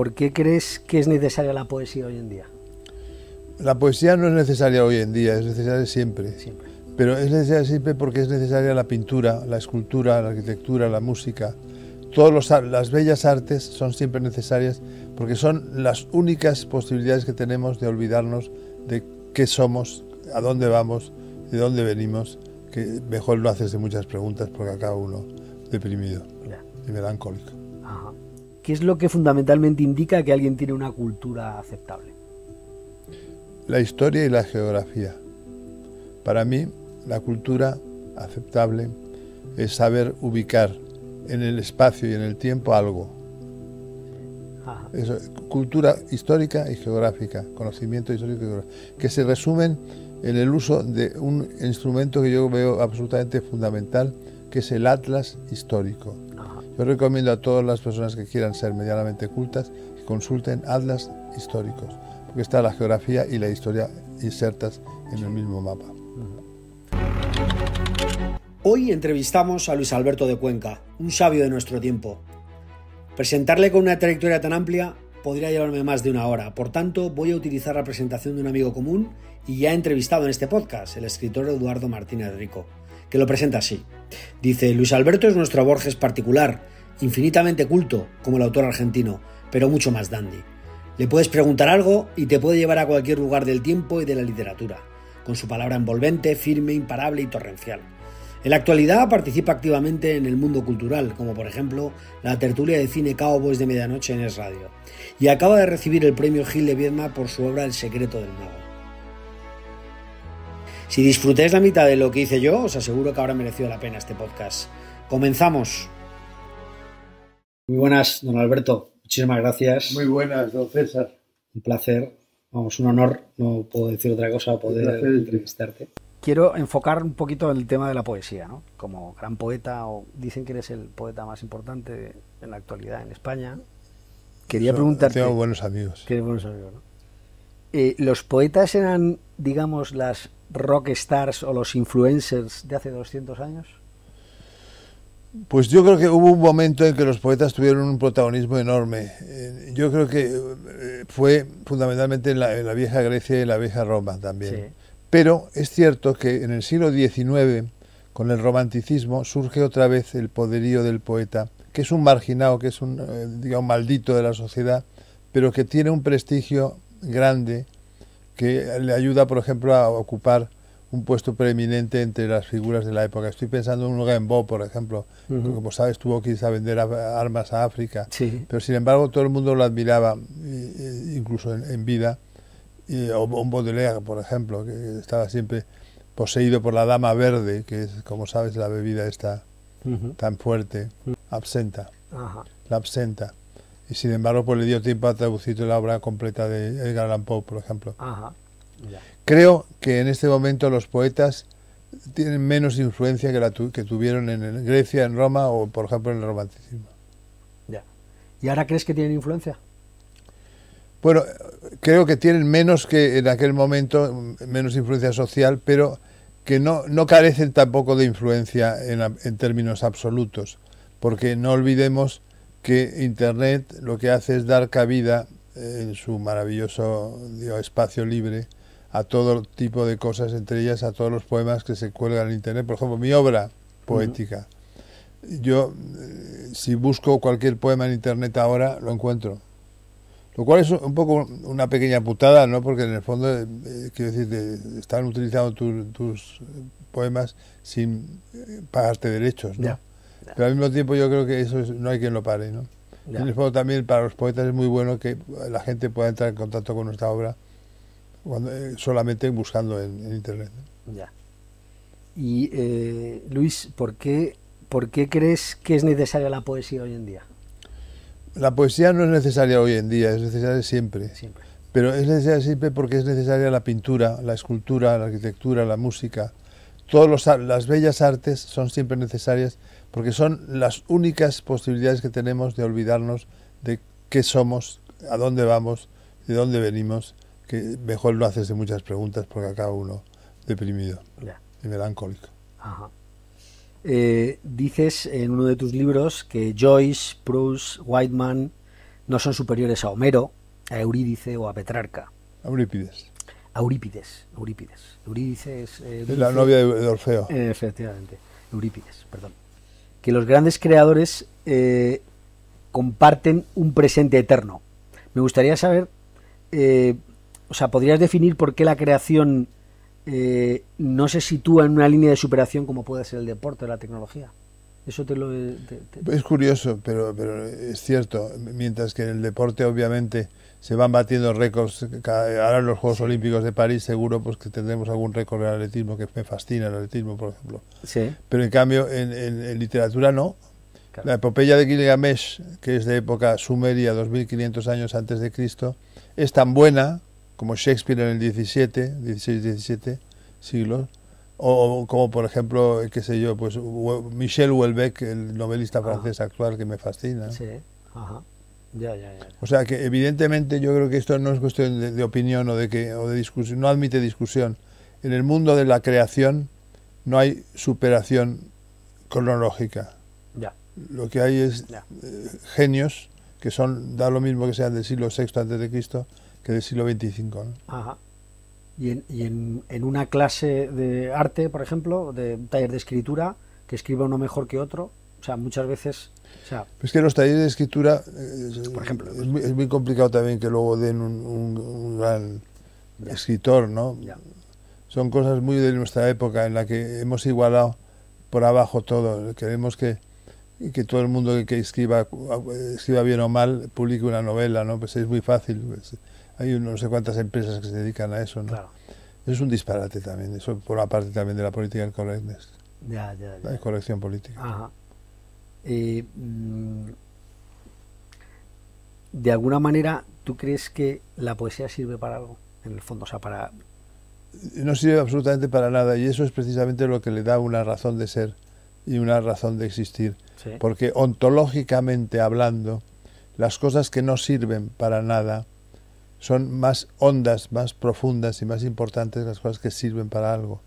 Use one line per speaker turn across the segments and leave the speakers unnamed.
¿por qué crees que es necesaria la poesía hoy en día?
La poesía no es necesaria hoy en día, es necesaria siempre.
Siempre.
Pero es necesaria siempre porque es necesaria la pintura, la escultura, la arquitectura, la música. Todas las bellas artes son siempre necesarias porque son las únicas posibilidades que tenemos de olvidarnos de qué somos, a dónde vamos, de dónde venimos, que mejor no haces de muchas preguntas porque acaba uno deprimido y melancólico.
¿Qué es lo que fundamentalmente indica que alguien tiene una cultura aceptable?
La historia y la geografía. Para mí, la cultura aceptable es saber ubicar en el espacio y en el tiempo algo. Eso, cultura histórica y geográfica, conocimiento histórico y geográfico, que se resumen en el uso de un instrumento que yo veo absolutamente fundamental, que es el atlas histórico. Yo recomiendo a todas las personas que quieran ser medianamente cultas que consulten atlas históricos, porque está la geografía y la historia insertas en el mismo mapa.
Hoy entrevistamos a Luis Alberto de Cuenca, un sabio de nuestro tiempo. Presentarle con una trayectoria tan amplia podría llevarme más de una hora, por tanto voy a utilizar la presentación de un amigo común y ya entrevistado en este podcast, el escritor Eduardo Martínez Rico, que lo presenta así. Dice, Luis Alberto es nuestro Borges particular, infinitamente culto, como el autor argentino, pero mucho más dandy. Le puedes preguntar algo y te puede llevar a cualquier lugar del tiempo y de la literatura, con su palabra envolvente, firme, imparable y torrencial. En la actualidad participa activamente en el mundo cultural, como por ejemplo la tertulia de cine Cowboys de Medianoche en Es Radio, y acaba de recibir el premio Gil de Viedma por su obra El secreto del mago. Si disfrutéis la mitad de lo que hice yo, os aseguro que habrá merecido la pena este podcast. Comenzamos. Muy buenas, don Alberto. Muchísimas gracias.
Muy buenas, don César.
Un placer, vamos, un honor, no puedo decir otra cosa, poder entrevistarte. Quiero enfocar un poquito el tema de la poesía, ¿no? Como gran poeta, o dicen que eres el poeta más importante en la actualidad en España. Quería preguntarte.
Tengo buenos amigos.
Tienes buenos amigos, ¿no? Eh, ¿Los poetas eran, digamos, las rock stars o los influencers de hace 200 años?
Pues yo creo que hubo un momento en que los poetas tuvieron un protagonismo enorme. Eh, yo creo que eh, fue fundamentalmente en la, vieja Grecia y en la vieja Roma también. Pero es cierto que en el siglo XIX, con el romanticismo, surge otra vez el poderío del poeta, que es un marginado, que es un eh, digamos, maldito de la sociedad, pero que tiene un prestigio grande que le ayuda, por ejemplo, a ocupar un puesto preeminente entre las figuras de la época. Estoy pensando en un Rimbaud, por ejemplo, que como sabes tuvo que irse a vender armas a África, pero sin embargo todo el mundo lo admiraba, incluso en, vida. Y, o un Baudelaire, por ejemplo, que estaba siempre poseído por la dama verde, que es, como sabes, la bebida esta tan fuerte, absenta, la absenta. Y sin embargo, pues le dio tiempo a traducir la obra completa de Edgar Allan Poe, por ejemplo. Creo que en este momento los poetas tienen menos influencia que la que tuvieron en Grecia, en Roma o, por ejemplo, en el romanticismo.
Ya. ¿Y ahora crees que tienen influencia?
Bueno, creo que tienen menos que en aquel momento, menos influencia social, pero que no, no carecen tampoco de influencia en, en términos absolutos, porque no olvidemos que Internet lo que hace es dar cabida en su maravilloso espacio libre a todo tipo de cosas, entre ellas a todos los poemas que se cuelgan en Internet. Por ejemplo, mi obra poética. Yo, eh, si busco cualquier poema en Internet ahora, lo encuentro. Lo cual es un poco una pequeña putada, ¿no? Porque en el fondo, eh, quiero decir, están utilizando tus poemas sin eh, pagarte derechos, ¿no? Pero al mismo tiempo yo creo que eso no hay quien lo pare, ¿no? En el fondo también para los poetas es muy bueno que la gente pueda entrar en contacto con nuestra obra cuando, eh, solamente buscando en, Internet.
Ya. Y eh, Luis, ¿por qué, ¿por qué crees que es necesaria la poesía hoy en día?
La poesía no es necesaria hoy en día, es necesaria siempre.
Siempre.
Pero es necesaria siempre porque es necesaria la pintura, la escultura, la arquitectura, la música. Todas las bellas artes son siempre necesarias porque son las únicas posibilidades que tenemos de olvidarnos de qué somos, a dónde vamos, de dónde venimos, que mejor no haces de muchas preguntas porque acaba uno deprimido y melancólico.
Eh, dices en uno de tus libros que Joyce, Proust, Whiteman, no son superiores a Homero, a Eurídice o a Petrarca.
Eurípides.
Eurípides, Eurípides. Eurídice es...
es la novia de Orfeo.
efectivamente, Eurípides, perdón. Que los grandes creadores eh, comparten un presente eterno. Me gustaría saber, eh, o sea, ¿podrías definir por qué la creación eh, no se sitúa en una línea de superación como puede ser el deporte o la tecnología? Eso te lo...
Es curioso, pero, pero es cierto. Mientras que en el deporte, obviamente, se van batiendo récords. Ahora en los Juegos Olímpicos de París seguro pues que tendremos algún récord de atletismo, que me fascina el atletismo, por ejemplo.
Sí.
Pero en cambio, en, literatura no. La epopeya de Gilgamesh, que es de época sumeria, 2500 años antes de Cristo, es tan buena como Shakespeare en el 17, 16-17 siglos, o como por ejemplo, qué sé yo, pues Michel Houellebecq, el novelista ah. francés actual que me fascina.
Sí, ajá. Ya, ya, ya.
O sea que evidentemente yo creo que esto no es cuestión de, opinión o de que o de discusión, no admite discusión. En el mundo de la creación no hay superación cronológica.
Ya.
Lo que hay es eh, genios que son da lo mismo que sean del siglo VI antes de Cristo que del siglo XXV. ¿no?
Ajá y, en, y en, en, una clase de arte, por ejemplo, de un taller de escritura, que escriba uno mejor que otro, o sea, muchas veces... O sea,
es que los talleres de escritura, por ejemplo, es muy, es muy, complicado también que luego den un, un, gran escritor, ¿no? Son cosas muy de nuestra época en la que hemos igualado por abajo todo. Queremos que, que todo el mundo que, que escriba, escriba bien o mal publique una novela, ¿no? Pues es muy fácil. Pues, hay no sé cuántas empresas que se dedican a eso, ¿no?
Claro.
Es un disparate también, eso por la parte también de la política del correctness.
Ya, ya, ya.
La corrección política.
Ajá. Eh, mm, de alguna manera, ¿tú crees que la poesía sirve para algo? En el fondo, o sea, para...
No sirve absolutamente para nada y eso es precisamente lo que le da una razón de ser y una razón de existir.
Sí.
Porque ontológicamente hablando, las cosas que no sirven para nada son más hondas, más profundas y más importantes las cosas que sirven para algo,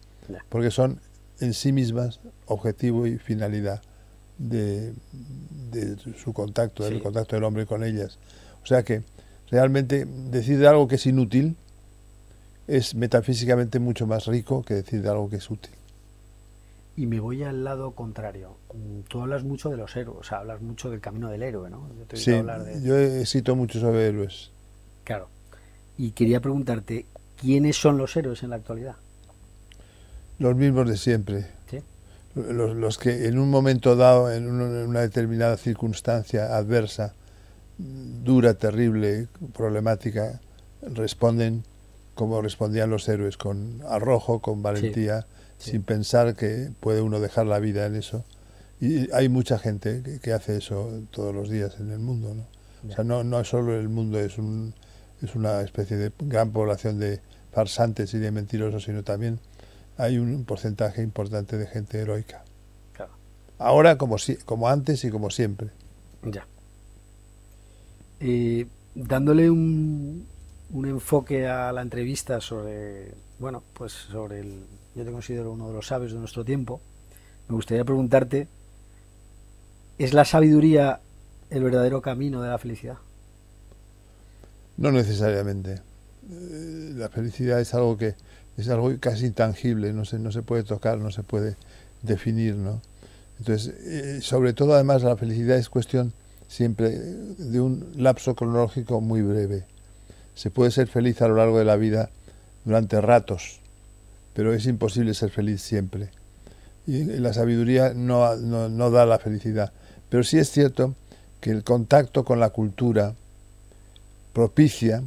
porque son en sí mismas objetivo y finalidad de, de su contacto, del contacto del hombre con ellas. O sea que realmente decir de algo que es inútil es metafísicamente mucho más rico que decir de algo que es útil.
Y me voy al lado contrario. Tú hablas mucho de los héroes, o sea, hablas mucho del camino del héroe, ¿no?
Yo sí, yo he escrito mucho sobre héroes.
Claro. Y quería preguntarte, ¿quiénes son los héroes en la actualidad?
Los mismos de siempre.
¿Sí?
Los, los, que en un momento dado, en una determinada circunstancia adversa, dura, terrible, problemática, responden como respondían los héroes, con arrojo, con valentía,
sí, sí.
sin pensar que puede uno dejar la vida en eso. Y hay mucha gente que, que hace eso todos los días en el mundo. ¿no? O sea, no, no solo el mundo es un, es una especie de gran población de farsantes y de mentirosos, sino también hay un porcentaje importante de gente heroica.
Claro.
Ahora como, si, como antes y como siempre.
Ya. Eh, dándole un, un enfoque a la entrevista sobre, bueno, pues sobre el, yo te considero uno de los sabios de nuestro tiempo, me gustaría preguntarte, ¿es la sabiduría el verdadero camino de la felicidad?
No necesariamente. Eh, la felicidad es algo que es algo casi intangible, no se, no se puede tocar, no se puede definir, ¿no? Entonces, eh, sobre todo además la felicidad es cuestión siempre de un lapso cronológico muy breve. Se puede ser feliz a lo largo de la vida durante ratos, pero es imposible ser feliz siempre. Y la sabiduría no, no, no da la felicidad. Pero sí es cierto que el contacto con la cultura, propicia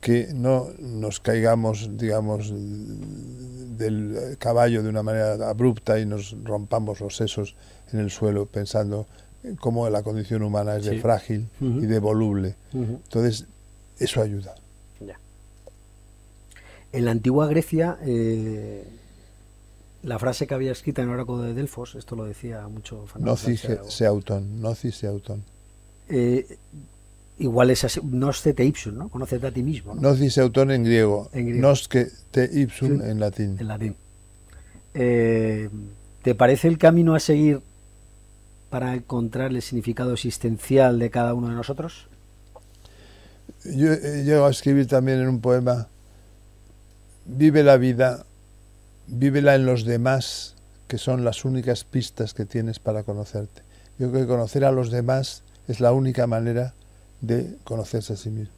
que no nos caigamos, digamos, del caballo de una manera abrupta y nos rompamos los sesos en el suelo pensando cómo la condición humana es
Sí.
de frágil
Uh -huh.
y de voluble.
Uh -huh.
Entonces, eso ayuda.
Ya. En la antigua Grecia, eh, la frase que había escrita en el oráculo de Delfos, esto lo decía mucho
Noci se auton, noci se auton.
eh, igual es así, te ipsum, ¿no? Conócete a ti mismo, ¿no?
Noci se auton en griego,
En griego.
nosque te ipsum
Sí.
en latín.
en latín. Eh, ¿Te parece el camino a seguir para encontrar el significado existencial de cada uno de nosotros?
yo he llegado a escribir también en un poema, vive la vida, vívela en los demás, que son las únicas pistas que tienes para conocerte. Yo creo que conocer a los demás es la única manera de conocerse a sí mismo.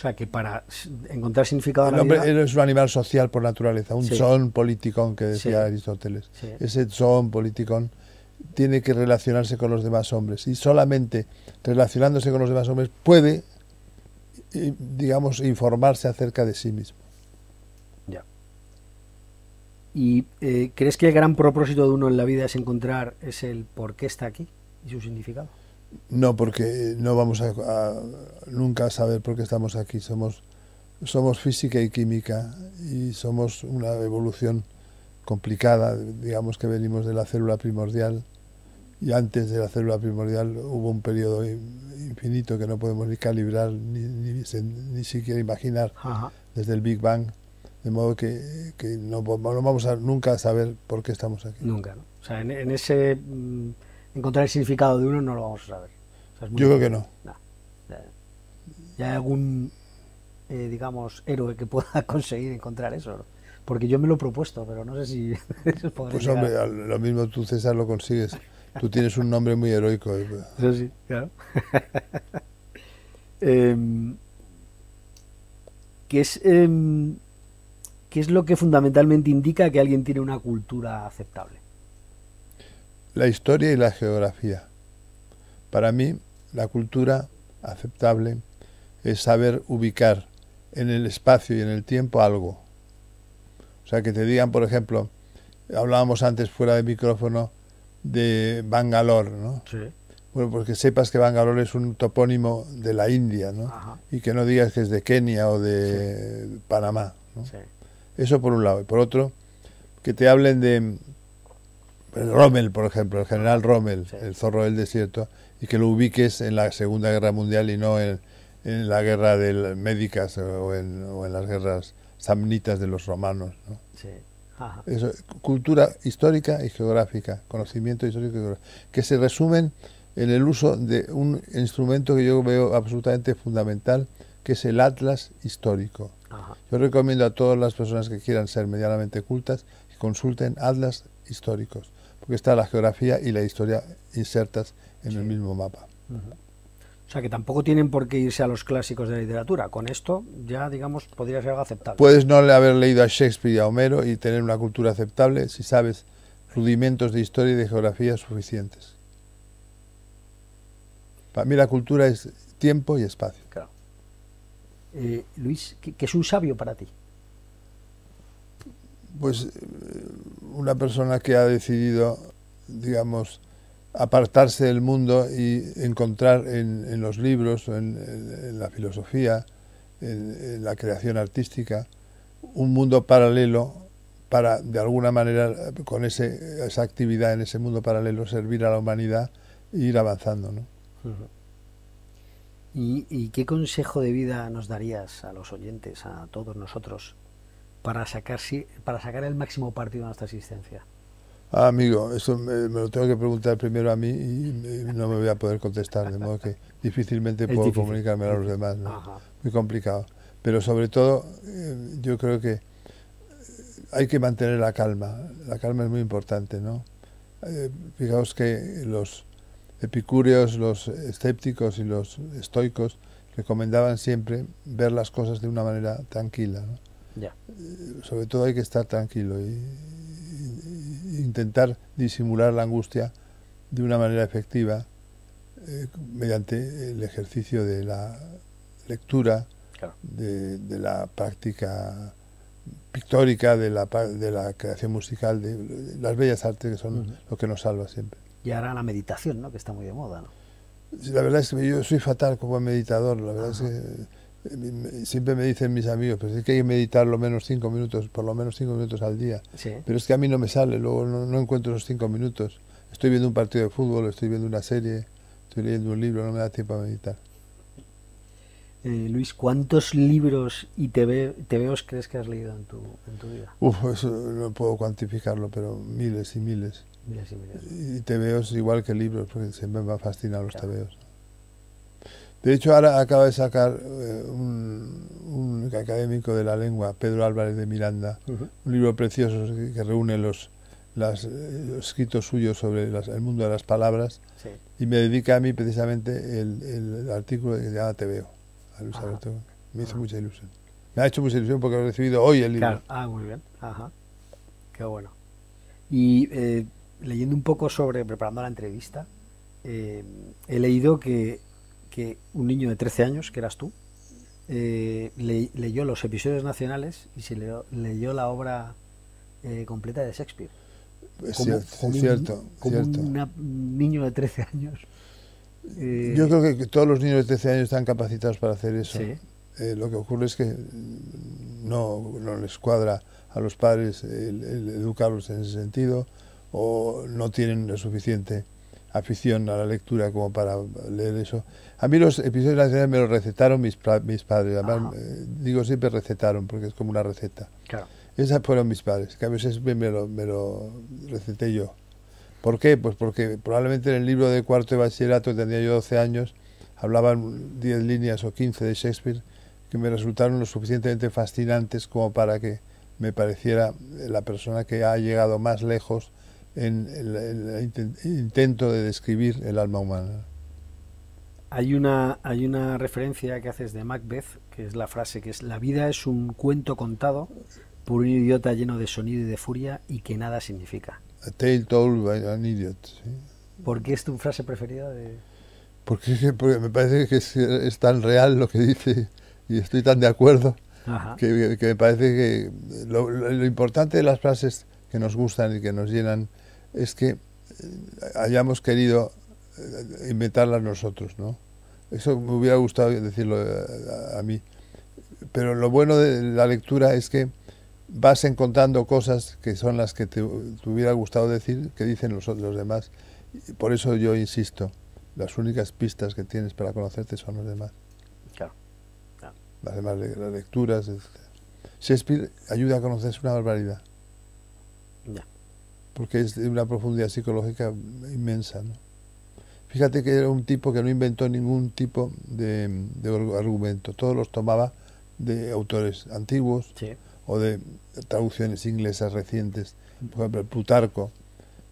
O sea, que para encontrar significado en
el hombre es un animal social por naturaleza, un son politicón que decía Aristóteles. Ese son politicón tiene que relacionarse con los demás hombres y solamente relacionándose con los demás hombres puede, digamos, informarse acerca de sí mismo.
Ya. ¿Y eh, crees que el gran propósito de uno en la vida es encontrar es el por qué está aquí y su significado?
No, porque no vamos a, nunca saber por qué estamos aquí. Somos, somos física y química y somos una evolución complicada. Digamos que venimos de la célula primordial y antes de la célula primordial hubo un periodo infinito que no podemos ni calibrar ni, ni, siquiera imaginar desde el Big Bang. De modo que, que no, no, vamos a nunca a saber por qué estamos aquí.
Nunca, ¿no? O sea, en, en ese... Encontrar el significado de uno no lo vamos a saber.
Yo creo que no.
¿Ya hay algún, eh, digamos, héroe que pueda conseguir encontrar eso? Porque yo me lo he propuesto, pero no sé si...
pues hombre, lo mismo tú, César, lo consigues. Tú tienes un nombre muy heroico.
Eh. Eso sí, claro. Em, ¿qué, es, em, ¿Qué es lo que fundamentalmente indica que alguien tiene una cultura aceptable?
La historia y la geografía. Para mí, la cultura aceptable es saber ubicar en el espacio y en el tiempo algo. O sea, que te digan, por ejemplo, hablábamos antes fuera de micrófono de Bangalore, ¿no? Sí. Bueno, porque sepas que Bangalore es un topónimo de la India, ¿no? Y que no digas que es de Kenia o de Panamá, ¿no? Sí. Eso por un lado. Y por otro, que te hablen de Rommel, por ejemplo, el general Rommel, el zorro del desierto, y que lo ubiques en la Segunda Guerra Mundial y no en, la guerra de médicas o en, o en, las guerras samnitas de los romanos. ¿no? Eso, cultura histórica y geográfica, conocimiento histórico y geográfico, que se resumen en el uso de un instrumento que yo veo absolutamente fundamental, que es el atlas histórico. Yo recomiendo a todas las personas que quieran ser medianamente cultas que consulten atlas históricos porque está la geografía y la historia insertas en el mismo mapa.
O sea que tampoco tienen por qué irse a los clásicos de la literatura. Con esto ya, digamos, podría ser algo aceptable.
Puedes no haber leído a Shakespeare y a Homero y tener una cultura aceptable si sabes rudimentos de historia y de geografía suficientes. Para mí la cultura es tiempo y espacio. Claro.
Eh, Luis, ¿qué, es un sabio para ti?
Pues eh, una persona que ha decidido, digamos, apartarse del mundo y encontrar en, los libros, en, la filosofía, en, la creación artística, un mundo paralelo para, de alguna manera, con ese, esa actividad en ese mundo paralelo, servir a la humanidad e ir avanzando. ¿no?
¿Y qué consejo de vida nos darías a los oyentes, a todos nosotros, para sacar, para sacar el máximo partido de nuestra existencia?
Ah, amigo, eso me, lo tengo que preguntar primero a mí y, no me voy a poder contestar, de modo que difícilmente puedo comunicarme a los demás. Muy complicado. Pero sobre todo, eh, yo creo que hay que mantener la calma. La calma es muy importante, ¿no? Eh, fijaos que los epicúreos, los escépticos y los estoicos recomendaban siempre ver las cosas de una manera tranquila. ¿no? Eh, sobre todo hay que estar tranquilo e intentar disimular la angustia de una manera efectiva eh, mediante el ejercicio de la lectura, de, la práctica pictórica, de la, de la creación musical, de, las bellas artes que son lo que nos salva siempre.
Y ahora la meditación, ¿no? que está muy de moda. ¿no?
la verdad es que yo soy fatal como meditador, la verdad es que siempre me dicen mis amigos, pues es que hay que meditar lo menos cinco minutos, por lo menos cinco minutos al día. Pero es que a mí no me sale, luego no, encuentro esos cinco minutos. Estoy viendo un partido de fútbol, estoy viendo una serie, estoy leyendo un libro, no me da tiempo a meditar.
Eh, Luis, ¿cuántos libros y TVOs crees que has leído en tu, en tu vida?
Uf, eso no puedo cuantificarlo, pero miles y miles. Miles y miles. Y TVOs igual que libros, porque siempre me han fascinado los TVOs. De hecho, ahora acaba de sacar eh, un, un académico de la lengua, Pedro Álvarez de Miranda, un libro precioso que, que reúne los, las, eh, los escritos suyos sobre las- el mundo de las palabras
Sí.
y me dedica a mí precisamente el, el artículo que se llama Te veo, a Luis. Alberto. Me hizo
Ajá.
mucha ilusión. Me ha hecho mucha ilusión porque he recibido hoy el libro.
Claro. Ah, muy bien. Ajá. Qué bueno. Y eh, leyendo un poco sobre, preparando la entrevista, eh, he leído que, que un niño de 13 años, que eras tú, eh, le- leyó los episodios nacionales y se leyó, leyó la obra eh, completa de Shakespeare.
Es
Como-
cier-
como un-
cierto,
como
cierto.
una- un niño de 13 años. Eh,
Yo creo que, todos los niños de 13 años están capacitados para hacer eso.
Sí.
Eh, lo que ocurre es que no, no les cuadra a los padres el, el educarlos en ese sentido o no tienen la suficiente afición a la lectura como para leer eso. A mí los episodios nacionales me los recetaron mis, mis padres. Además, eh, digo siempre recetaron porque es como una receta.
Claro.
Esas fueron mis padres, que a veces me lo, me lo receté yo. ¿Por qué? Pues porque probablemente en el libro de cuarto de bachillerato, tendría yo 12 años, hablaban 10 líneas o 15 de Shakespeare que me resultaron lo suficientemente fascinantes como para que me pareciera la persona que ha llegado más lejos en el, el inten- intento de describir el alma humana.
Hay una, hay una referencia que haces de Macbeth, que es la frase que es la vida es un cuento contado por un idiota lleno de sonido y de furia y que nada significa.
A tale told by an idiot. ¿sí?
¿Por qué es tu frase preferida? De...
Porque, porque me parece que es, es tan real lo que dice y estoy tan de acuerdo. Que, que me parece que lo, lo- lo importante de las frases que nos gustan y que nos llenan es que eh, hayamos querido eh, inventarlas nosotros, ¿no? Eso me hubiera gustado decirlo a, a- a mí. Pero lo bueno de la lectura es que vas encontrando cosas que son las que te, te hubiera gustado decir, que dicen los, demás. Y por eso yo insisto, las únicas pistas que tienes para conocerte son los demás
Claro.
las demás las lecturas, etc. Shakespeare ayuda a conocerse una barbaridad,
Ya.
Porque es de una profundidad psicológica inmensa. ¿no? Fíjate que era un tipo que no inventó ningún tipo de, de ar- argumento, todos los tomaba de autores antiguos
Sí.
o de traducciones inglesas recientes, por ejemplo, Plutarco,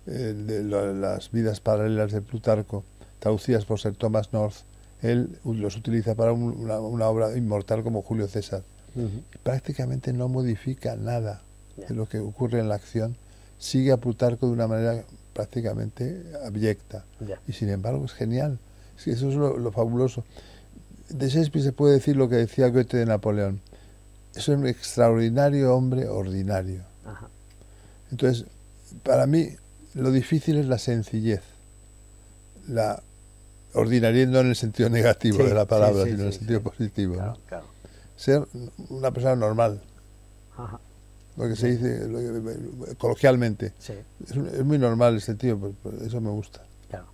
eh, de las vidas paralelas de Plutarco, traducidas por Sir Thomas North, él los utiliza para un- una, una obra inmortal como Julio César.
Ujú.
Prácticamente no modifica nada de lo que ocurre en la acción, sigue a Plutarco de una manera prácticamente abyecta.
Ya.
Y sin embargo es genial. Es que eso es lo, lo fabuloso. De Shakespeare se puede decir lo que decía Goethe de Napoleón. Es un extraordinario hombre ordinario.
Ajá.
Entonces, para mí, lo difícil es la sencillez. La ordinariedad no en el sentido negativo
Sí,
de la palabra,
sí,
sino en el sentido positivo. ¿no?
Claro, claro.
Ser una persona normal,
Ajá.
Lo que se dice lo que- coloquialmente.
Sí,
Es, muy normal el sentido, pues, eso me gusta.
claro.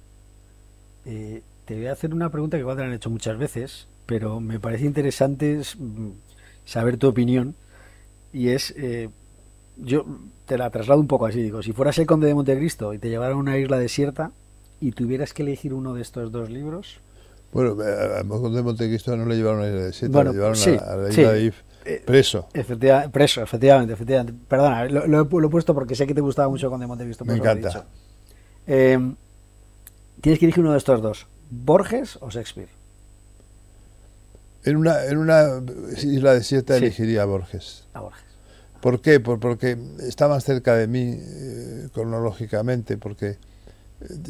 Eh, te voy a hacer una pregunta que igual te la han hecho muchas veces, pero me parece interesante es, mm, saber tu opinión. Y es, eh, yo te la traslado un poco así, digo, si fueras el conde de Montecristo y te llevaran a una isla desierta y tuvieras que elegir uno de estos dos libros,
Bueno, eh, a Conde de Montecristo no le llevaron a la isla de Siete,
Bueno,
le llevaron a-
sí,
a, la
sí.
isla de If,
Eh,
preso.
efectiva- preso, efectivamente, efectivamente. Perdona, lo, lo he, lo he puesto porque sé que te gustaba mucho conde de Montecristo.
Me encanta.
Eh, tienes que elegir uno de estos dos, Borges o Shakespeare.
En una, en una isla desierta
Sí.
elegiría a Borges.
A Borges.
¿Por qué? Por- porque está más cerca de mí eh, cronológicamente, porque eh,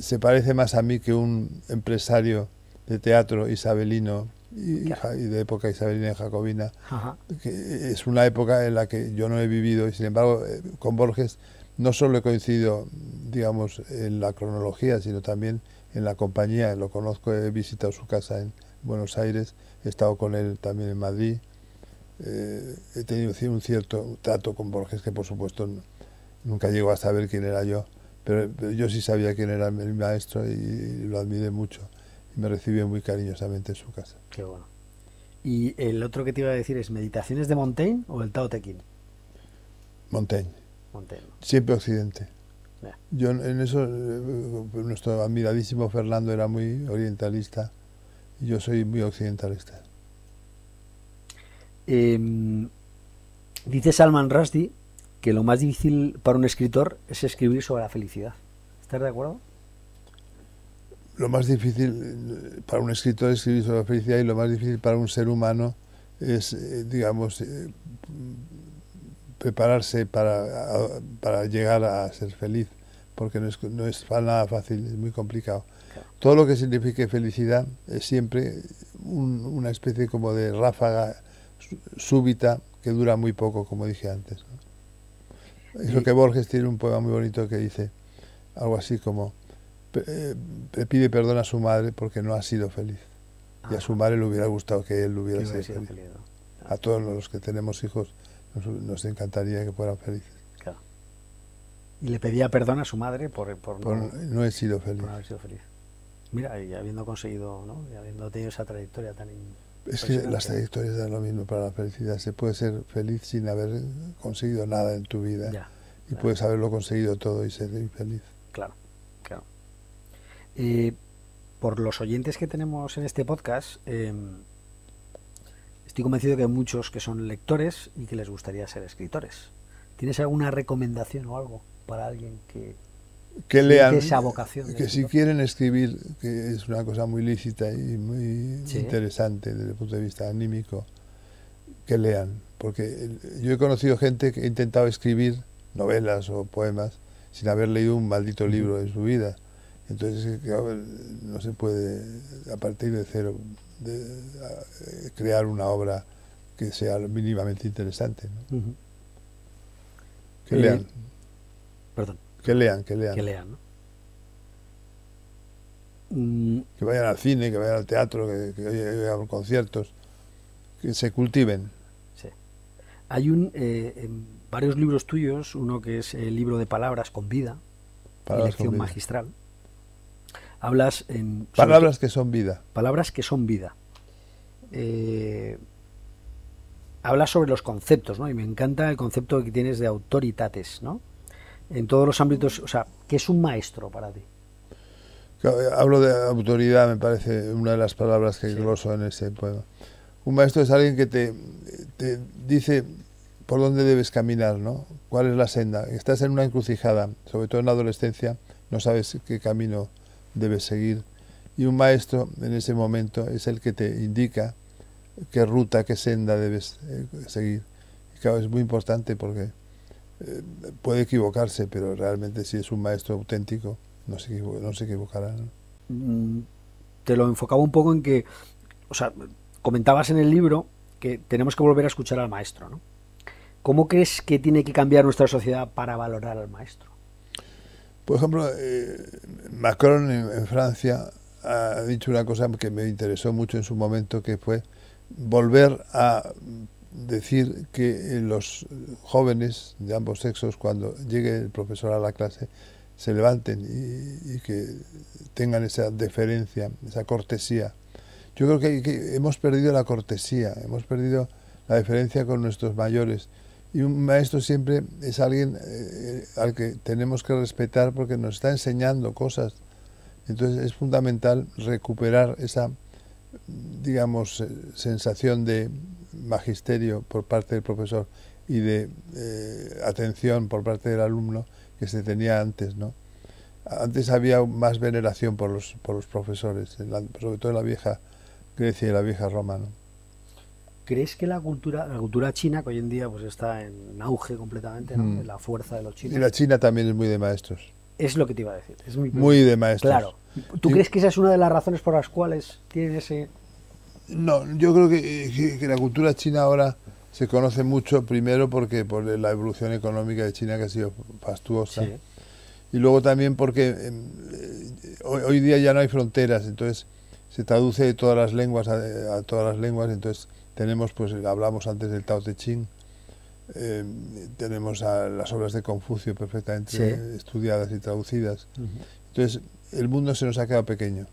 se parece más a mí que un empresario de teatro isabelino y,
Claro.
y de época isabelina y jacobina,
Ajá.
que es una época en la que yo no he vivido y sin embargo eh, con Borges no solo he coincidido, digamos, en la cronología, sino también en la compañía. Lo conozco, he visitado su casa en Buenos Aires, he estado con él también en Madrid. Eh, he tenido un cierto trato con Borges que por supuesto nunca llegó a saber quién era yo, pero, pero yo sí sabía quién era mi maestro y, y lo admiré mucho y me recibió muy cariñosamente en su casa.
Qué bueno. Y el otro que te iba a decir es ¿Meditaciones de Montaigne o el Tao Te Ching?
Montaigne.
Montaigne.
Siempre Occidente. Yo en eso, eh, nuestro admiradísimo Fernando era muy orientalista, Y yo soy muy occidentalista.
Em, dice Salman Rushdie que lo más difícil para un escritor es escribir sobre la felicidad. ¿Estás de acuerdo?
Lo más difícil eh, para un escritor es escribir sobre la felicidad y lo más difícil para un ser humano es, eh, digamos, eh, prepararse para, para, llegar a ser feliz, porque no es, no es nada fácil, es muy complicado. Todo lo que signifique felicidad es siempre una especie como de ráfaga súbita que dura muy poco, como dije antes. Eso que Borges tiene un poema muy bonito que dice algo así como eh, pide perdón a su madre porque no ha sido feliz. Y a su madre le hubiera gustado que él hubiera sido feliz. A todos los que tenemos hijos nos, encantaría que fueran felices.
Y le pedía perdón a su madre por, por,
no, he sido feliz.
Por haber sido feliz. Mira, y habiendo conseguido, ¿no? y habiendo tenido esa trayectoria tan
es que las trayectorias dan lo mismo para la felicidad. Se puede ser feliz sin haber conseguido nada en tu vida. y puedes haberlo conseguido todo y ser infeliz.
Claro, claro. Eh, por los oyentes que tenemos en este podcast, em, estoy convencido que hay muchos que son lectores y que les gustaría ser escritores. ¿Tienes alguna recomendación o algo para alguien que,
que lean, que si quieren escribir, que es una cosa muy lícita y muy interesante desde el punto de vista anímico, que lean, porque yo he conocido gente que ha intentado escribir novelas o poemas sin haber leído un maldito libro en su vida. Entonces, no se puede, a partir de cero, de, crear una obra que sea mínimamente interesante. Que lean. Eh,
perdón.
Que lean, que lean.
Que lean,
mm. Que vayan al cine, que vayan al teatro, que, vayan a conciertos, que se cultiven.
Sí. Hay un, eh, varios libros tuyos, uno que es el libro de palabras con vida, palabras lección magistral. Hablas en...
Palabras que, son vida.
Palabras que son vida. Eh, hablas sobre los conceptos, ¿no? Y me encanta el concepto que tienes de autoritates, ¿no? en todos los ámbitos, o sea, ¿qué es un maestro para ti?
Hablo de autoridad, me parece una de las palabras que gloso en ese poema. Un maestro es alguien que te, te, dice por dónde debes caminar, ¿no? ¿Cuál es la senda? Estás en una encrucijada, sobre todo en la adolescencia, no sabes qué camino debes seguir. Y un maestro en ese momento es el que te indica qué ruta, qué senda debes eh, seguir. Y es muy importante porque eh, puede equivocarse, pero realmente si es un maestro auténtico, no se, no se equivocará.
Mm, te lo enfocaba un poco en que, o sea, comentabas en el libro que tenemos que volver a escuchar al maestro, ¿no? ¿Cómo crees que tiene que cambiar nuestra sociedad para valorar al maestro?
Por ejemplo, eh, Macron en, Francia ha dicho una cosa que me interesó mucho en su momento, que fue volver a decir que los jóvenes de ambos sexos, cuando llegue el profesor a la clase, se levanten y, que tengan esa deferencia, esa cortesía. Yo creo que, hemos perdido la cortesía, hemos perdido la deferencia con nuestros mayores. Y un maestro siempre es alguien eh, al que tenemos que respetar porque nos está enseñando cosas. Entonces es fundamental recuperar esa, digamos, eh, sensación de, magisterio por parte del profesor y de eh, atención por parte del alumno que se tenía antes, ¿no? Antes había más veneración por los, por los profesores, sobre todo en la vieja Grecia y la vieja Roma, ¿no?
¿Crees que la cultura, la cultura china, que hoy en día pues está en auge completamente, mm. la fuerza de los chinos?
Y la China también es muy de maestros.
Es lo que te iba a decir. Es muy,
muy de maestros.
Claro. ¿Tú crees que esa es una de las razones por las cuales tienen ese
no, yo creo que, la cultura china ahora se conoce mucho primero porque por la evolución económica de China que ha sido fastuosa y luego también porque eh, hoy, día ya no hay fronteras, entonces se traduce de todas las lenguas a, todas las lenguas, entonces tenemos pues hablamos antes del Tao Te Ching, em, tenemos las obras de Confucio perfectamente estudiadas y traducidas, entonces el mundo se nos ha quedado pequeño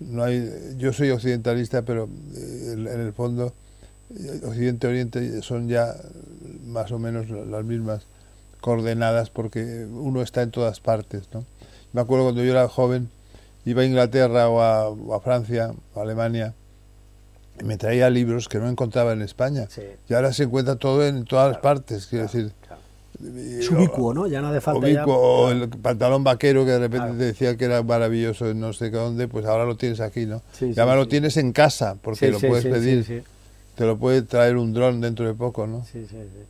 no hay, yo soy occidentalista, pero eh, en el fondo eh, Occidente y Oriente son ya más o menos las mismas coordenadas porque uno está en todas partes. ¿no? Me acuerdo cuando yo era joven iba a Inglaterra o a, Francia o a Alemania me traía libros que no encontraba en España. Y ahora se encuentra todo en todas las partes, quiero decir.
Es ubicuo, ¿no? Ya no hace falta
ya... O el pantalón vaquero que de repente te decía que era maravilloso en no sé dónde, pues ahora lo tienes aquí, ¿no? y además lo tienes en casa, porque lo puedes pedir. Te lo puede traer un dron dentro de poco, ¿no?
Sí, sí, sí.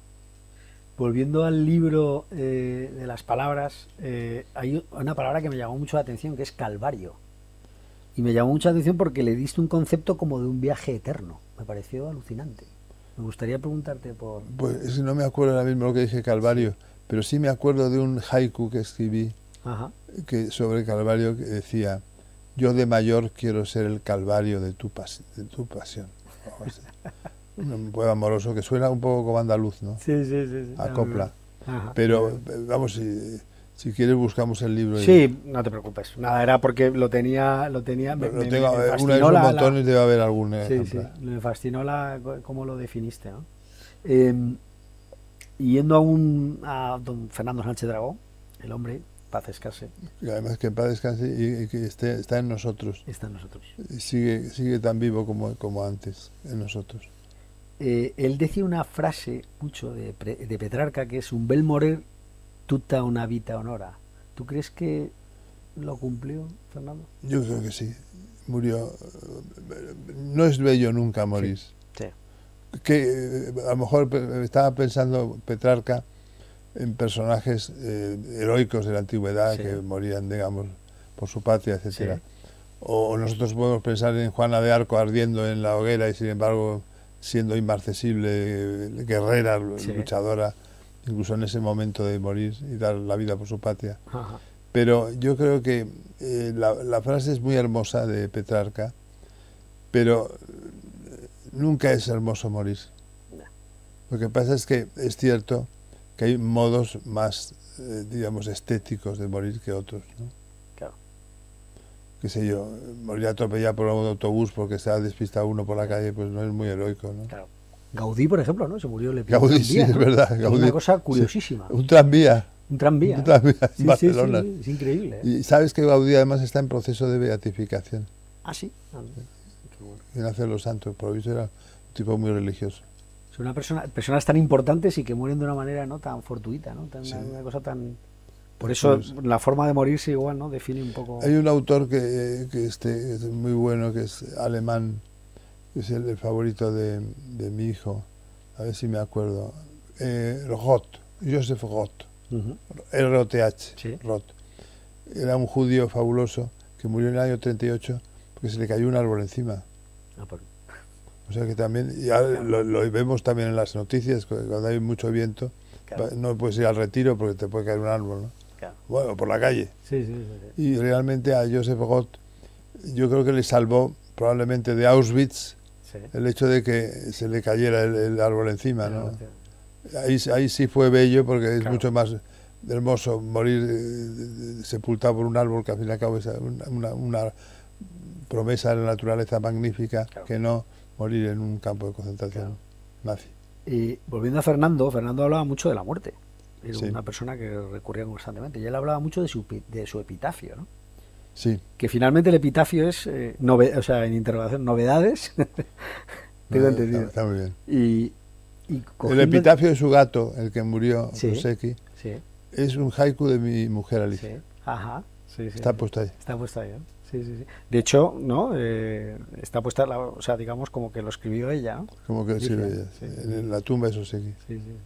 Volviendo al libro eh, de las palabras, eh, hay una palabra que me llamó mucho la atención, que es calvario. Y me llamó mucha atención porque le diste un concepto como de un viaje eterno. Me pareció alucinante. Me gustaría preguntarte por...
Pues no me acuerdo ahora mismo lo que dije Calvario, pero sí me acuerdo de un haiku que escribí Que, sobre Calvario que decía, yo de mayor quiero ser el Calvario de tu, de tu pasión. un poema amoroso que suena un poco como andaluz, ¿no?
Sí, sí, sí.
Acopla. Pero, vamos, si, quieres buscamos el libro.
Sí, no te preocupes. Nada, era porque lo tenía... Lo tenía
me, tengo, me, uno de esos montones debe haber algún
Sí, sí, me fascinó la, cómo lo definiste, ¿no? Eh, yendo a, un, a don Fernando Sánchez Dragón, el hombre, paz descanse.
Y además que en paz descanse y, que esté, está en nosotros.
Está en nosotros.
sigue, sigue tan vivo como, como antes, en nosotros.
Eh, él decía una frase mucho de, de, Petrarca que es un bel morir tutta una vita honora. ¿Tú crees que lo cumplió, Fernando?
Yo creo que sí. Murió. No es bello nunca morir.
Sí.
Que eh, a lo mejor estaba pensando Petrarca en personajes eh, heroicos de la antigüedad que morían, digamos, por su patria, etcétera. O nosotros podemos pensar en Juana de Arco ardiendo en la hoguera y sin embargo siendo inmarcesible, guerrera, luchadora, incluso en ese momento de morir y dar la vida por su patria. Pero yo creo que eh, la, frase es muy hermosa de Petrarca, pero eh, nunca es hermoso morir. Lo que pasa es que es cierto que hay modos más, eh, digamos, estéticos de morir que otros. ¿no? qué sé yo, morir atropellado por un autobús porque se ha despistado uno por la calle, pues no es muy heroico, ¿no?
Claro. Gaudí, por ejemplo, ¿no? Se murió le
Gaudí, sí, es verdad.
Gaudí. una cosa curiosísima.
Un tranvía.
Un tranvía.
Un tranvía en
sí,
Barcelona.
Sí, es increíble. ¿eh?
Y sabes que Gaudí además está en proceso de beatificación.
Ah, sí. Ah,
hacer los santos, por visto era un tipo muy religioso.
Son una persona, personas tan importantes y que mueren de una manera no tan fortuita, ¿no? Tan, una cosa tan por eso la forma de morirse igual, ¿no? Define un poco...
Hay un autor que, que este, es muy bueno, que es alemán, es el, favorito de, de, mi hijo, a ver si me acuerdo, eh, Roth, Joseph Roth, R-O-T-H, Roth. Era un judío fabuloso que murió en el año 38 porque se le cayó un árbol encima.
Ah, por...
O sea que también, ya lo, lo, vemos también en las noticias, cuando hay mucho viento, no puedes ir al retiro porque te puede caer un árbol, ¿no? Bueno, por la calle. y realmente a Joseph Gott, yo creo que le salvó probablemente de Auschwitz el hecho de que se le cayera el, árbol encima. ¿no? Ahí, ahí sí fue bello porque es mucho más hermoso morir eh, sepultado por un árbol que al fin y al cabo es una, una promesa de la naturaleza magnífica que no morir en un campo de concentración nazi.
Y volviendo a Fernando, Fernando hablaba mucho de la muerte. Era una persona que recurría constantemente. Y él hablaba mucho de su, de su epitafio, ¿no?
Sí.
Que finalmente el epitafio es, eh, o sea, en interrogación, novedades. Tengo entendido.
Está, muy bien.
Y,
el epitafio de su gato, el que murió, sí, es un haiku de mi mujer Alicia.
Ajá.
Está puesto ahí.
Está puesto ahí. ¿eh? Sí, sí, sí. De hecho, ¿no? Eh, está puesta, o sea, digamos como que lo escribió ella.
Como que sí, ella, en la tumba eso sí,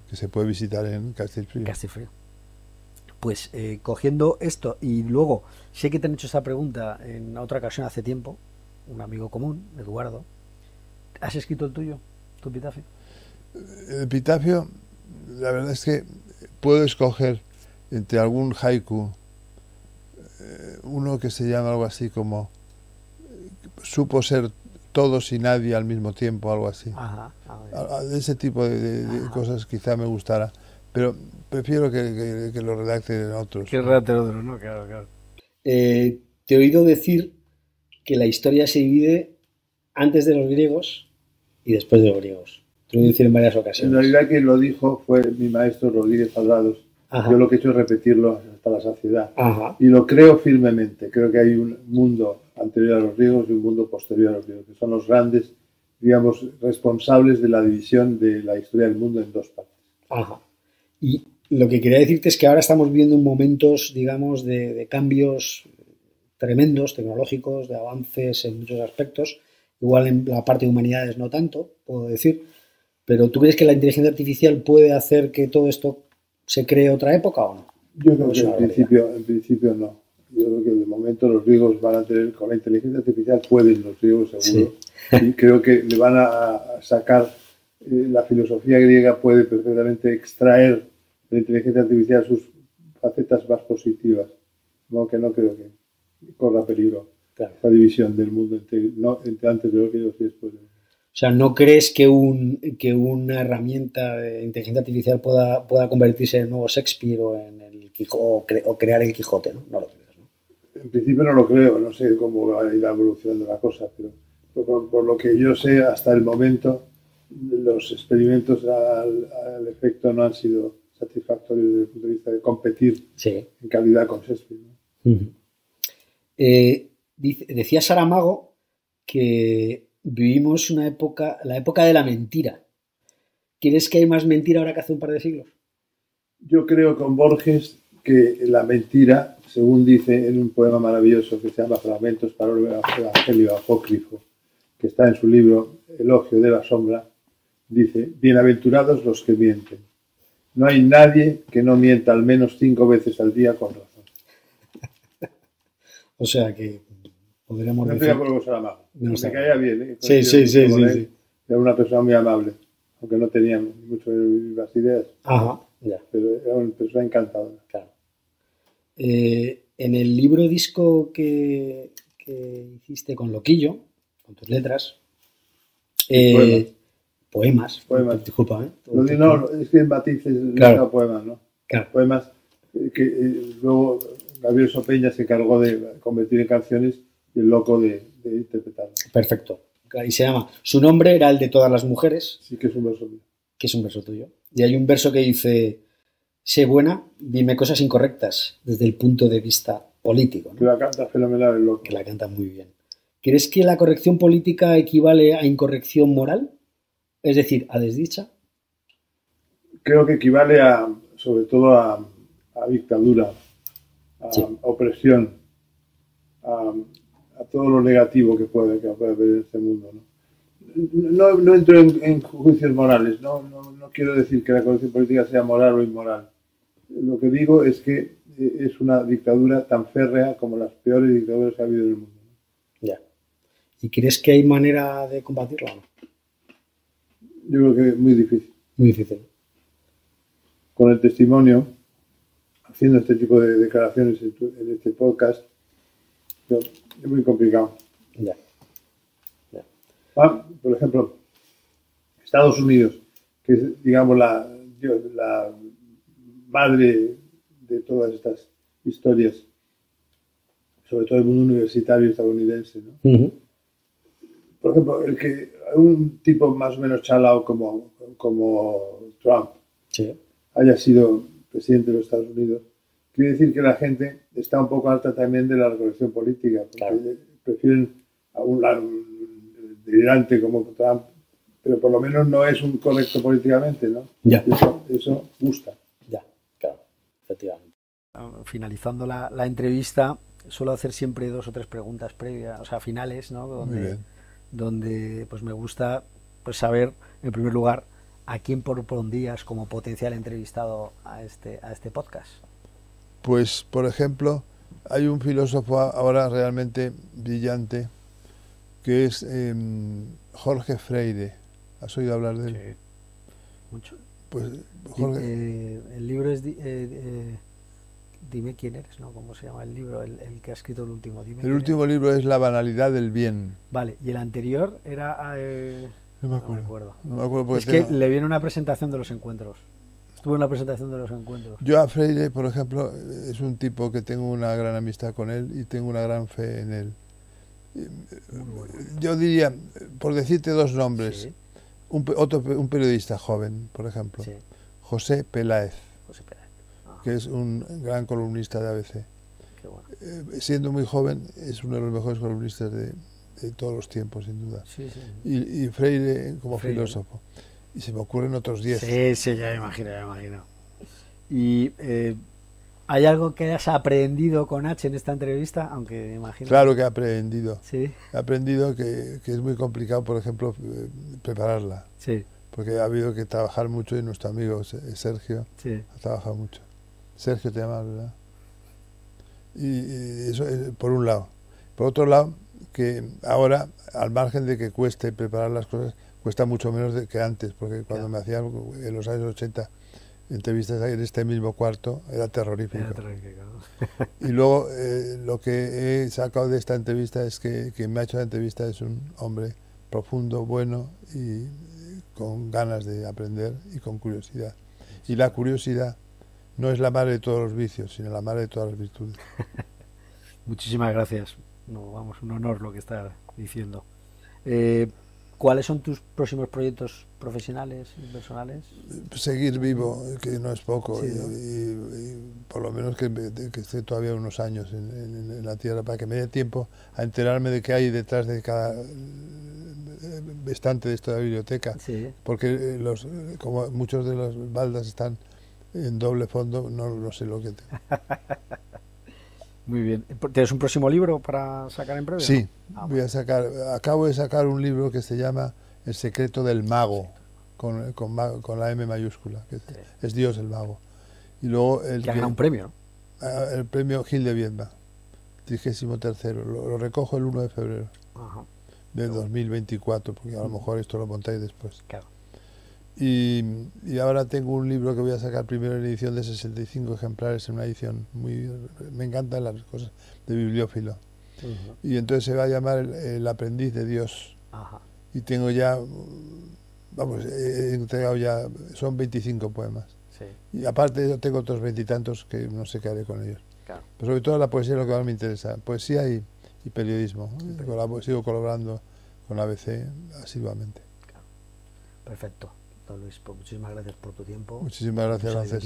que se puede visitar en Castilfrío.
Castilfrío. Pues eh, cogiendo esto y luego, sé que te han hecho esta pregunta en otra ocasión hace tiempo, un amigo común, Eduardo. ¿Has escrito el tuyo, tu epitafio?
El epitafio, la verdad es que puedo escoger entre algún haiku eh, uno que se llama algo así como supo ser todos y nadie al mismo tiempo, algo así.
Ajá,
ese tipo de, cosas quizá me gustara, pero prefiero que, lo redacten otros.
Que redacten otros, ¿no? Claro, claro.
Eh, te he oído decir que la historia se divide antes de los griegos y después de los griegos. Te lo he dicho en varias ocasiones.
En realidad quien lo dijo fue mi maestro Rodríguez Saldados, Yo lo que he hecho es repetirlo hasta la saciedad. Y lo creo firmemente. Creo que hay un mundo anterior a los griegos y un mundo posterior a los griegos, que son los grandes, digamos, responsables de la división de la historia del mundo en dos partes.
Ajá. Y lo que quería decirte es que ahora estamos viviendo momentos, digamos, de, cambios tremendos, tecnológicos, de avances en muchos aspectos. Igual en la parte de humanidades no tanto, puedo decir. Pero ¿tú crees que la inteligencia artificial puede hacer que todo esto se cree otra época o no?
Yo creo que en principio, en principio no. Yo creo que de momento los griegos van a tener, con la inteligencia artificial pueden los griegos seguro. Y creo que le van a sacar, eh, la filosofía griega puede perfectamente extraer de la inteligencia artificial sus facetas más positivas. No, que no creo que corra peligro esa división del mundo entre, no, entre antes de los griegos y después de
o sea, ¿no crees que, un, que una herramienta de inteligencia artificial pueda, pueda convertirse en el nuevo Shakespeare o, en el o, crear el Quijote? ¿no? no lo crees, ¿no?
En principio no lo creo, no sé cómo va a ir evolucionando la cosa, pero por, lo que yo sé hasta el momento los experimentos al, efecto no han sido satisfactorios desde el punto de vista de competir en calidad con Shakespeare.
Eh, decía Saramago que vivimos una época, la época de la mentira. ¿Quieres que hay más mentira ahora que hace un par de siglos?
Yo creo con Borges que la mentira, según dice en un poema maravilloso que se llama Fragmentos para el Evangelio Apócrifo, que está en su libro Elogio de la Sombra, dice, Bienaventurados los que mienten. No hay nadie que no mienta al menos cinco veces al día con razón.
o sea que podríamos
no
decir...
No me caía bien. ¿eh?
Sí, sí, sí, sí,
Era una persona muy amable, aunque no tenía mucho las ideas.
Ajá, ya.
Pero era una persona encantadora.
Claro. Eh, en el libro disco que, hiciste con Loquillo, con tus letras, eh, poemas.
Poemas.
Disculpa, ¿eh?
No, es que en matices claro. poemas, ¿no?
Claro.
Poemas que luego Gabriel Sopeña se encargó de convertir en canciones y el loco de, de
Perfecto. Y se llama, su nombre era el de todas las mujeres.
Sí, que es un verso mío.
Que es un verso tuyo. Y hay un verso que dice, sé buena, dime cosas incorrectas desde el punto de vista político.
Que la canta fenomenal el loco.
Que la canta muy bien. ¿Crees que la corrección política equivale a incorrección moral? Es decir, a desdicha.
Creo que equivale a, sobre todo a, dictadura, a opresión, a, a todo lo negativo que puede, que puede haber en este mundo. No, no, entro en, juicios morales, no, no, quiero decir que la corrección política sea moral o inmoral. Lo que digo es que eh, es una dictadura tan férrea como las peores dictaduras que ha habido en el mundo.
Ya. ¿Y crees que hay manera de combatirla?
Yo creo que es muy difícil.
Muy difícil.
Con el testimonio, haciendo este tipo de declaraciones en este podcast, es muy complicado.
Ya.
Ah, por ejemplo, Estados Unidos, que es, digamos, la, la madre de todas estas historias, sobre todo el mundo universitario estadounidense. ¿no? Por ejemplo, el que un tipo más o menos chalao como, como Trump haya sido presidente de los Estados Unidos, quiere decir que la gente está un poco alta también de la recorrección política, porque prefieren a un, delirante como Trump, pero por lo menos no es un correcto políticamente, ¿no?
Ya.
Eso, gusta.
Ya, claro, efectivamente. Finalizando la, entrevista, suelo hacer siempre dos o tres preguntas previas, o sea, finales, ¿no? Donde, donde pues me gusta pues saber, en primer lugar, a quién propondrías como potencial entrevistado a este, a este podcast.
Pues, por ejemplo, hay un filósofo ahora realmente brillante que es em, Jorge Freire. ¿Has oído hablar de él?
Sí. Mucho.
Pues
Jorge... Eh, el libro es... Eh, eh, dime quién eres, ¿no? ¿Cómo se llama el libro? El, que ha escrito el último.
el último libro es La banalidad del bien.
Vale, y el anterior era...
no me acuerdo. No me acuerdo.
es que le viene una presentación de los encuentros. Estuvo en la presentación de los encuentros.
Yo a Freire, por ejemplo, es un tipo que tengo una gran amistad con él y tengo una gran fe en él. Yo diría, por decirte dos nombres, un, otro, un periodista joven, por ejemplo, José Peláez.
José Peláez.
Que es un gran columnista de ABC. Eh, siendo muy joven, es uno de los mejores columnistas de, todos los tiempos, sin duda. Y, Freire como filósofo. Y se me ocurren otros diez.
Sí, sí, ya me imagino, ya me imagino. Y eh, ¿hay algo que hayas aprendido con H en esta entrevista? Aunque me imagino.
Claro que he aprendido. Sí. He aprendido que, que es muy complicado, por ejemplo, eh, prepararla. Sí. Porque ha habido que trabajar mucho y nuestro amigo Sergio ha trabajado mucho. Sergio te llamas, ¿verdad? Y, eso es por un lado. Por otro lado, que ahora, al margen de que cueste preparar las cosas, cuesta mucho menos de que antes, porque cuando me hacían en los años 80 entrevistas en este mismo cuarto, era terrorífico. y luego eh, lo que he sacado de esta entrevista es que quien me ha hecho la entrevista es un hombre profundo, bueno y con ganas de aprender y con curiosidad. Y la curiosidad no es la madre de todos los vicios, sino la madre de todas las virtudes.
Muchísimas gracias. No, vamos, un honor lo que está diciendo. Eh, ¿Cuáles son tus próximos proyectos profesionales y personales?
Seguir vivo, que no es poco, y, por lo menos que, que, esté todavía unos años en, la tierra para que me dé tiempo a enterarme de qué hay detrás de cada estante de esta biblioteca, porque los, como muchos de los baldas están en doble fondo, no, sé lo que tengo.
Muy bien. ¿Tienes un próximo libro para sacar en breve?
Sí, ah, voy a sacar, acabo de sacar un libro que se llama El secreto del mago, con, con, la M mayúscula, que es Dios el mago. Y luego el
que gana un premio,
ah, El premio Gil de Viedma, 33 lo, lo recojo el 1 de febrero de 2024, porque a lo mejor esto lo montáis después. Claro. Y, ahora tengo un libro que voy a sacar primero en edición de 65 ejemplares, en una edición muy... Me encantan las cosas de bibliófilo. Y entonces se va a llamar El, aprendiz de Dios. Y tengo ya, vamos, he entregado ya, son 25 poemas. Y aparte tengo otros veintitantos que no sé qué haré con ellos. Pero sobre todo la poesía es lo que más me interesa. Poesía y, periodismo. sigo colaborando con ABC asiduamente.
Perfecto. Luis, pues muchísimas gracias por tu tiempo.
Muchísimas gracias,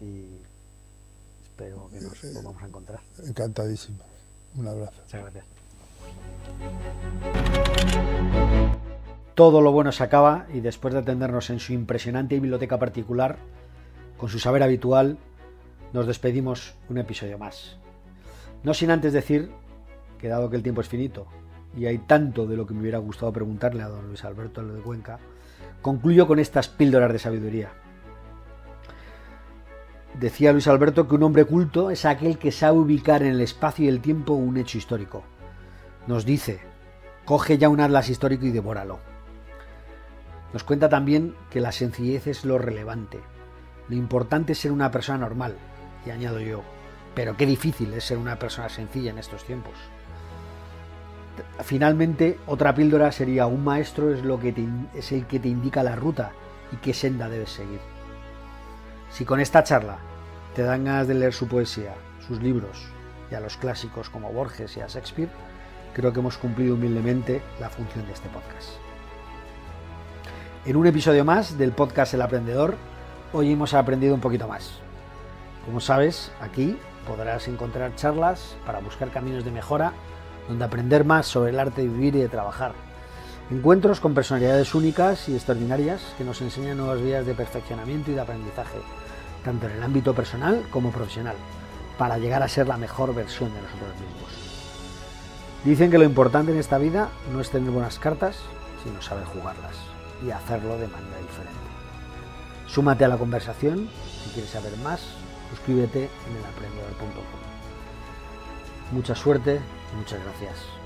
Y espero que nos volvamos a encontrar.
Encantadísimo. Un abrazo.
Muchas gracias. Todo lo bueno se acaba y después de atendernos en su impresionante biblioteca particular, con su saber habitual, nos despedimos un episodio más. No sin antes decir que dado que el tiempo es finito y hay tanto de lo que me hubiera gustado preguntarle a don Luis Alberto lo de Cuenca, Concluyo con estas píldoras de sabiduría. Decía Luis Alberto que un hombre culto es aquel que sabe ubicar en el espacio y el tiempo un hecho histórico. Nos dice, coge ya un atlas histórico y devóralo. Nos cuenta también que la sencillez es lo relevante. Lo importante es ser una persona normal, y añado yo, pero qué difícil es ser una persona sencilla en estos tiempos. Finalmente, otra píldora sería un maestro es, lo que es el que te indica la ruta y qué senda debes seguir. Si con esta charla te dan ganas de leer su poesía, sus libros y a los clásicos como Borges y a Shakespeare, creo que hemos cumplido humildemente la función de este podcast. En un episodio más del podcast El Aprendedor, hoy hemos aprendido un poquito más. Como sabes, aquí podrás encontrar charlas para buscar caminos de mejora donde aprender más sobre el arte de vivir y de trabajar. Encuentros con personalidades únicas y extraordinarias que nos enseñan nuevas vías de perfeccionamiento y de aprendizaje, tanto en el ámbito personal como profesional, para llegar a ser la mejor versión de nosotros mismos. Dicen que lo importante en esta vida no es tener buenas cartas, sino saber jugarlas y hacerlo de manera diferente. Súmate a la conversación, si quieres saber más, suscríbete en elaprendedor.com. Mucha suerte Muchas gracias.